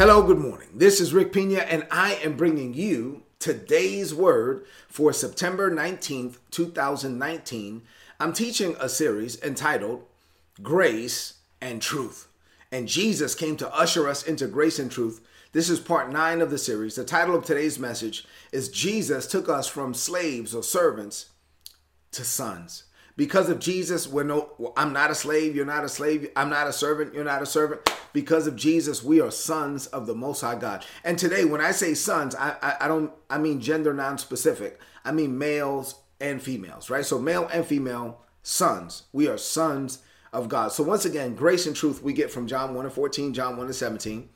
Hello, good morning. This is Rick Pina, and I am bringing you today's word for September 19th, 2019. I'm teaching a series entitled Grace and Truth. And Jesus came to usher us into grace and truth. This is part nine of the series. The title of today's message is Jesus took us from slaves or servants to sons. Because of Jesus, we're no, I'm not a slave, you're not a slave, I'm not a servant, you're not a servant. Because of Jesus, we are sons of the Most High God. And today, when I say sons, I, I, I don't, I mean gender non-specific. I mean males and females, right? So male and female sons. We are sons of God. So once again, grace and truth we get from John 1 and 14, John 1 and 17.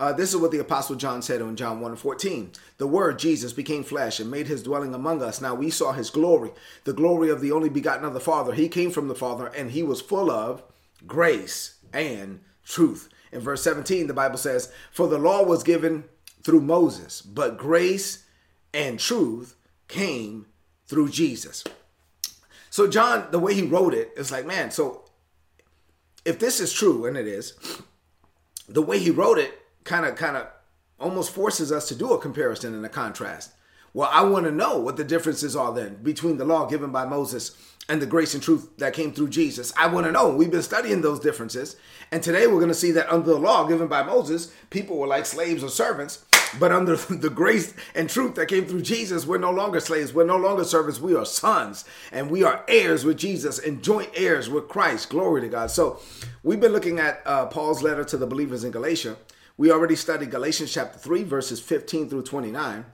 Uh, this is what the Apostle John said in John 1 and 14. The Word, Jesus, became flesh and made his dwelling among us. Now we saw his glory, the glory of the only begotten of the Father. He came from the Father and he was full of grace and truth. In verse 17, the Bible says, For the law was given through Moses, but grace and truth came through Jesus. So, John, the way he wrote it, it's like, man, so if this is true, and it is, the way he wrote it kind of kind of almost forces us to do a comparison and a contrast. Well, I want to know what the differences are then between the law given by Moses and the grace and truth that came through Jesus. I want to know. We've been studying those differences. And today we're going to see that under the law given by Moses, people were like slaves or servants. But under the grace and truth that came through Jesus, we're no longer slaves. We're no longer servants. We are sons. And we are heirs with Jesus and joint heirs with Christ. Glory to God. So we've been looking at uh, Paul's letter to the believers in Galatia. We already studied Galatians chapter 3, verses 15 through 29.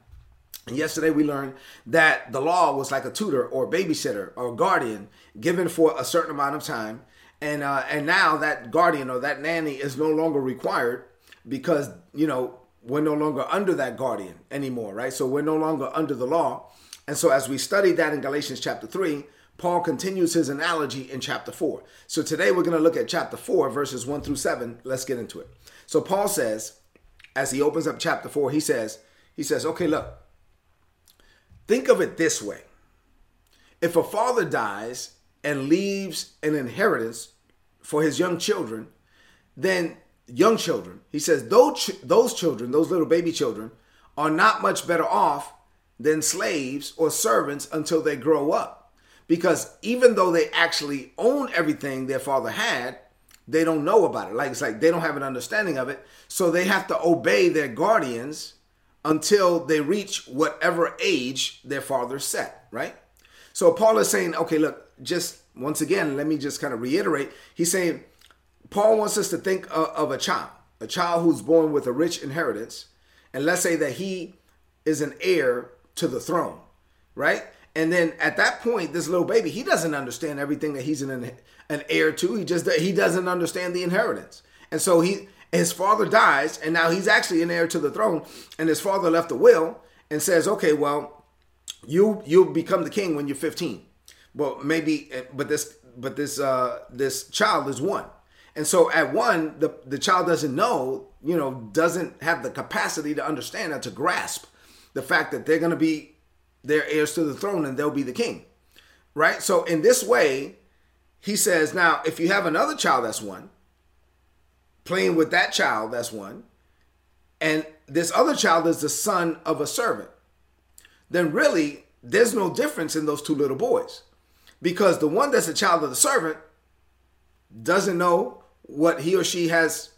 Yesterday we learned that the law was like a tutor or babysitter or guardian given for a certain amount of time. And uh, and now that guardian or that nanny is no longer required because, you know, we're no longer under that guardian anymore, right? So we're no longer under the law. And so as we studied that in Galatians chapter 3, Paul continues his analogy in chapter 4. So today we're going to look at chapter 4, verses 1 through 7. Let's get into it. So Paul says, as he opens up chapter 4, he says, he says, okay, look, think of it this way. If a father dies and leaves an inheritance for his young children, then young children, he says, those, those children, those little baby children, are not much better off than slaves or servants until they grow up. Because even though they actually own everything their father had, they don't know about it. Like it's like they don't have an understanding of it. So they have to obey their guardians until they reach whatever age their father set, right? So Paul is saying, okay, look, just once again, let me just kind of reiterate. He's saying, Paul wants us to think of a child, a child who's born with a rich inheritance. And let's say that he is an heir to the throne, right? And then at that point, this little baby, he doesn't understand everything that he's an, an heir to. He just he doesn't understand the inheritance. And so he his father dies, and now he's actually an heir to the throne. And his father left a will and says, "Okay, well, you you'll become the king when you're 15." Well, maybe, but this but this uh this child is one. And so at one, the, the child doesn't know, you know, doesn't have the capacity to understand or to grasp the fact that they're going to be their heirs to the throne and they'll be the king. Right? So in this way, he says, now, if you have another child that's one, playing with that child that's one, and this other child is the son of a servant, then really there's no difference in those two little boys. Because the one that's a child of the servant doesn't know what he or she has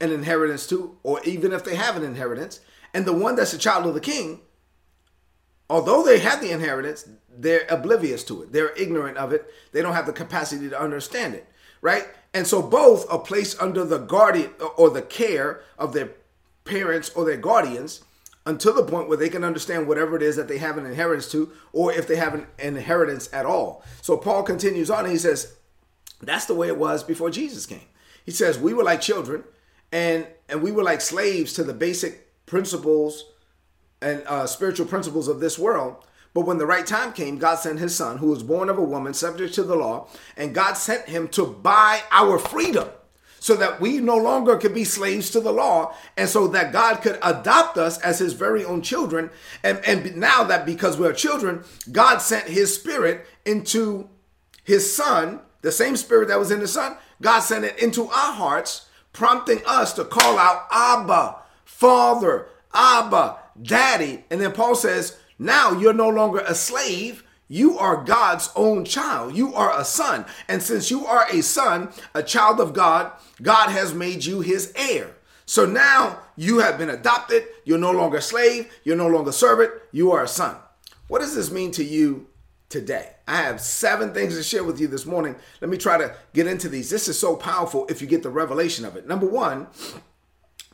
an inheritance to, or even if they have an inheritance. And the one that's a child of the king although they have the inheritance, they're oblivious to it. They're ignorant of it. They don't have the capacity to understand it, right? And so both are placed under the guardian or the care of their parents or their guardians until the point where they can understand whatever it is that they have an inheritance to, or if they have an inheritance at all. So Paul continues on and he says, That's the way it was before Jesus came. He says, We were like children and and we were like slaves to the basic principles and uh, spiritual principles of this world. But when the right time came, God sent his son, who was born of a woman, subject to the law, and God sent him to buy our freedom so that we no longer could be slaves to the law and so that God could adopt us as his very own children. And, and now that because we're children, God sent his spirit into his son, the same spirit that was in the son, God sent it into our hearts, prompting us to call out Abba, Father, Abba, Daddy. And then Paul says, now you're no longer a slave. You are God's own child. You are a son. And since you are a son, a child of God, God has made you his heir. So now you have been adopted. You're no longer a slave. You're no longer a servant. You are a son. What does this mean to you today? I have seven things to share with you this morning. Let me try to get into these. This is so powerful if you get the revelation of it. Number one,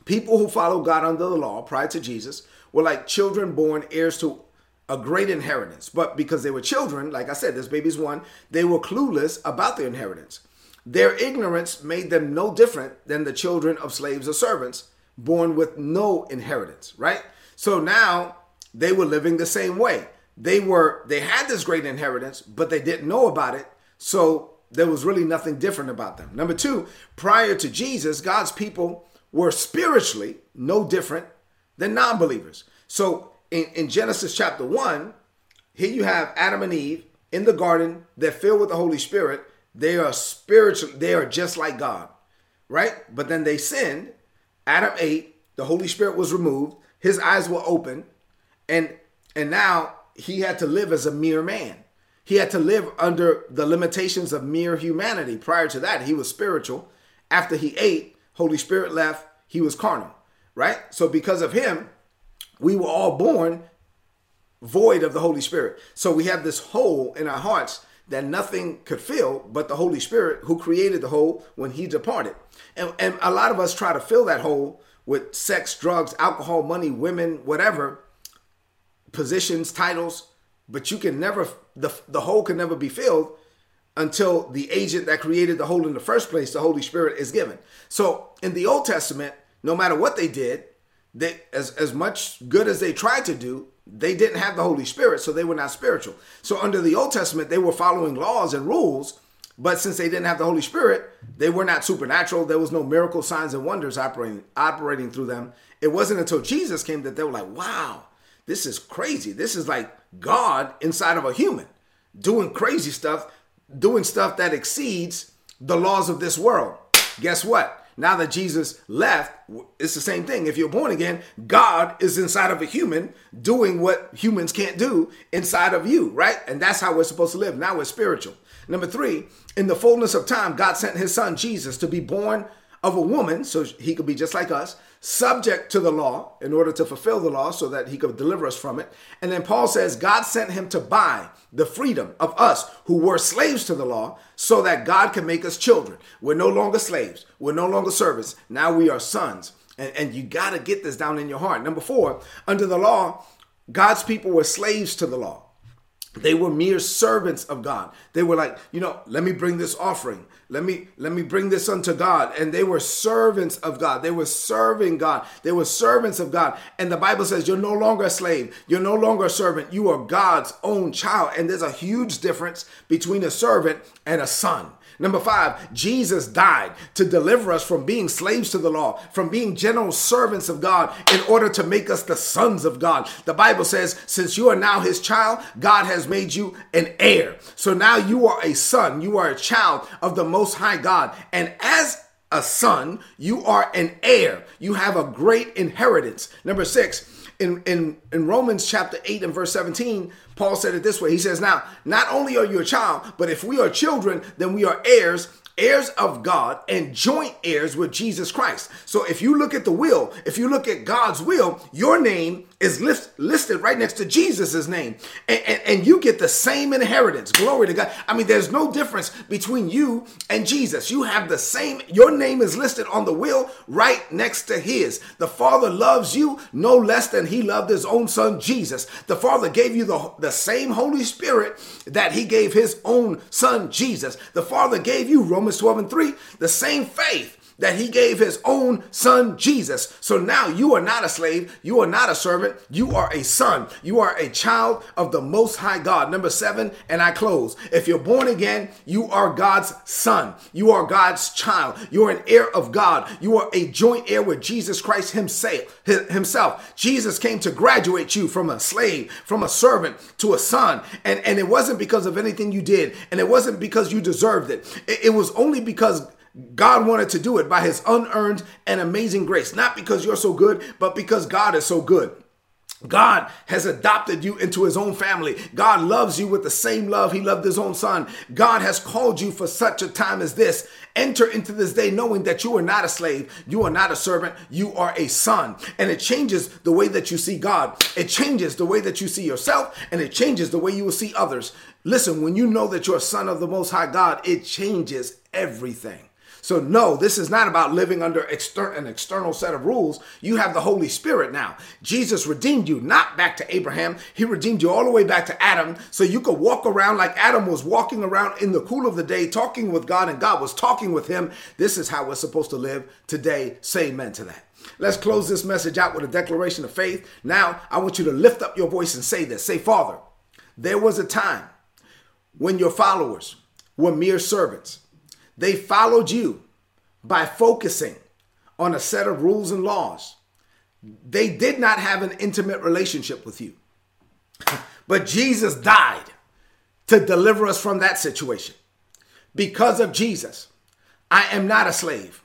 people who follow God under the law prior to Jesus were like children born heirs to a great inheritance. But because they were children, like I said, this baby's one, they were clueless about their inheritance. Their ignorance made them no different than the children of slaves or servants born with no inheritance, right? So now they were living the same way. They were they had this great inheritance, but they didn't know about it. So there was really nothing different about them. Number 2, prior to Jesus, God's people were spiritually no different than non-believers. So in, in Genesis chapter 1, here you have Adam and Eve in the garden, they're filled with the Holy Spirit they are spiritual, they are just like God, right? But then they sinned. Adam ate, the Holy Spirit was removed, his eyes were open, and and now he had to live as a mere man. He had to live under the limitations of mere humanity. Prior to that, he was spiritual. After he ate, Holy Spirit left, he was carnal, right? So because of him, we were all born void of the Holy Spirit. So we have this hole in our hearts that nothing could fill but the Holy Spirit who created the hole when he departed. And, and a lot of us try to fill that hole with sex, drugs, alcohol, money, women, whatever, positions, titles, but you can never, the, the hole can never be filled until the agent that created the hole in the first place, the Holy Spirit, is given. So in the Old Testament, no matter what they did, they as, as much good as they tried to do, they didn't have the Holy Spirit, so they were not spiritual. So under the Old Testament, they were following laws and rules, but since they didn't have the Holy Spirit, they were not supernatural. There was no miracle signs and wonders operating operating through them. It wasn't until Jesus came that they were like, "Wow, this is crazy. This is like God inside of a human, doing crazy stuff, doing stuff that exceeds the laws of this world." Guess what? Now that Jesus left, it's the same thing. If you're born again, God is inside of a human doing what humans can't do inside of you, right? And that's how we're supposed to live. Now we're spiritual. Number three, in the fullness of time, God sent his son Jesus to be born of a woman, so he could be just like us, subject to the law in order to fulfill the law so that he could deliver us from it. And then Paul says God sent him to buy the freedom of us who were slaves to the law so that God can make us children. We're no longer slaves, we're no longer servants. Now we are sons. And, and you got to get this down in your heart. Number four, under the law, God's people were slaves to the law. They were mere servants of God. They were like, you know, let me bring this offering. Let me let me bring this unto God. And they were servants of God. They were serving God. They were servants of God. And the Bible says you're no longer a slave. You're no longer a servant. You are God's own child. And there's a huge difference between a servant and a son. Number five, Jesus died to deliver us from being slaves to the law, from being general servants of God in order to make us the sons of God. The Bible says, since you are now his child, God has made you an heir. So now you are a son, you are a child of the most high God. And as a son, you are an heir. You have a great inheritance. Number six, in, in, in Romans chapter 8 and verse 17, Paul said it this way. He says, Now, not only are you a child, but if we are children, then we are heirs heirs of God and joint heirs with Jesus Christ. So if you look at the will, if you look at God's will, your name is list, listed right next to Jesus's name. And, and, and, you get the same inheritance. Glory to God. I mean, there's no difference between you and Jesus. You have the same, your name is listed on the will right next to his. The Father loves you no less than he loved his own son, Jesus. The Father gave you the, the same Holy Spirit that he gave his own son, Jesus. The Father gave you, Romans 12 and 3, the same faith that he gave his own son Jesus. So now you are not a slave, you are not a servant, you are a son. You are a child of the most high God. Number 7, and I close. If you're born again, you are God's son. You are God's child. You are an heir of God. You are a joint heir with Jesus Christ himself. Himself. Jesus came to graduate you from a slave, from a servant to a son. And and it wasn't because of anything you did, and it wasn't because you deserved it. It, it was only because God wanted to do it by his unearned and amazing grace, not because you're so good, but because God is so good. God has adopted you into his own family. God loves you with the same love he loved his own son. God has called you for such a time as this. Enter into this day knowing that you are not a slave, you are not a servant, you are a son. And it changes the way that you see God. It changes the way that you see yourself, and it changes the way you will see others. Listen, when you know that you're a son of the Most High God, it changes everything. So, no, this is not about living under exter- an external set of rules. You have the Holy Spirit now. Jesus redeemed you, not back to Abraham. He redeemed you all the way back to Adam so you could walk around like Adam was walking around in the cool of the day, talking with God, and God was talking with him. This is how we're supposed to live today. Say amen to that. Let's close this message out with a declaration of faith. Now, I want you to lift up your voice and say this. Say, Father, there was a time when your followers were mere servants they followed you by focusing on a set of rules and laws. They did not have an intimate relationship with you. But Jesus died to deliver us from that situation. Because of Jesus, I am not a slave.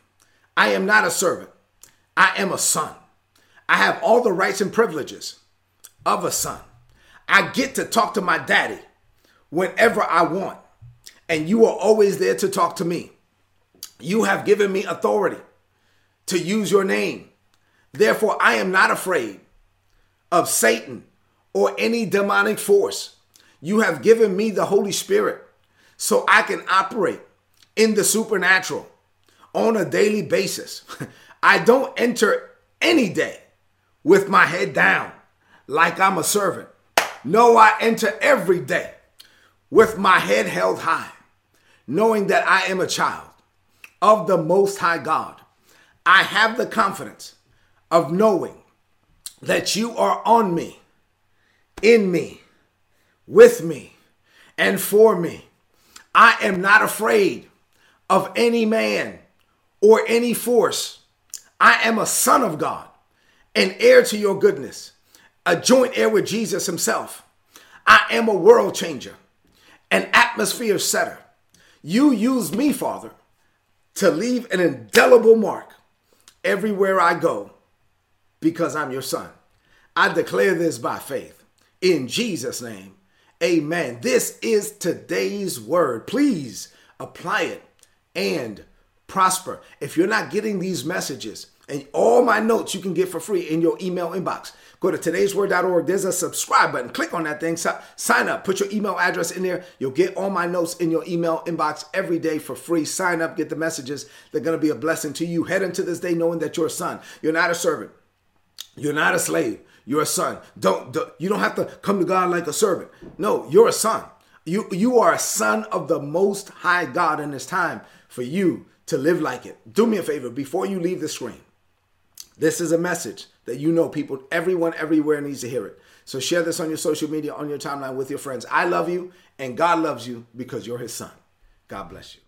I am not a servant. I am a son. I have all the rights and privileges of a son. I get to talk to my daddy whenever I want and you are always there to talk to me. You have given me authority to use your name. Therefore, I am not afraid of Satan or any demonic force. You have given me the Holy Spirit so I can operate in the supernatural on a daily basis. I don't enter any day with my head down like I'm a servant. No, I enter every day with my head held high knowing that I am a child of the Most High God. I have the confidence of knowing that you are on me, in me, with me, and for me. I am not afraid of any man or any force. I am a son of God, an heir to your goodness, a joint heir with Jesus himself. I am a world changer, an atmosphere setter you use me, Father, to leave an indelible mark everywhere I go because I'm your son. I declare this by faith. In Jesus' name, amen. This is today's word. Please apply it and prosper. If you're not getting these messages, and all my notes you can get for free in your email inbox. Go to today'sword.org. There's a subscribe button. Click on that thing. Sign up. Put your email address in there. You'll get all my notes in your email inbox every day for free. Sign up. Get the messages. They're going to be a blessing to you. Head into this day knowing that you're a son. You're not a servant. You're not a slave. You're a son. Don't, don't you don't have to come to God like a servant. No, you're a son. You you are a son of the most high God and it's time for you to live like it. Do me a favor before you leave the screen. This is a message that you know people, everyone everywhere needs to hear it. So share this on your social media, on your timeline with your friends. I love you and God loves you because you're his son. God bless you.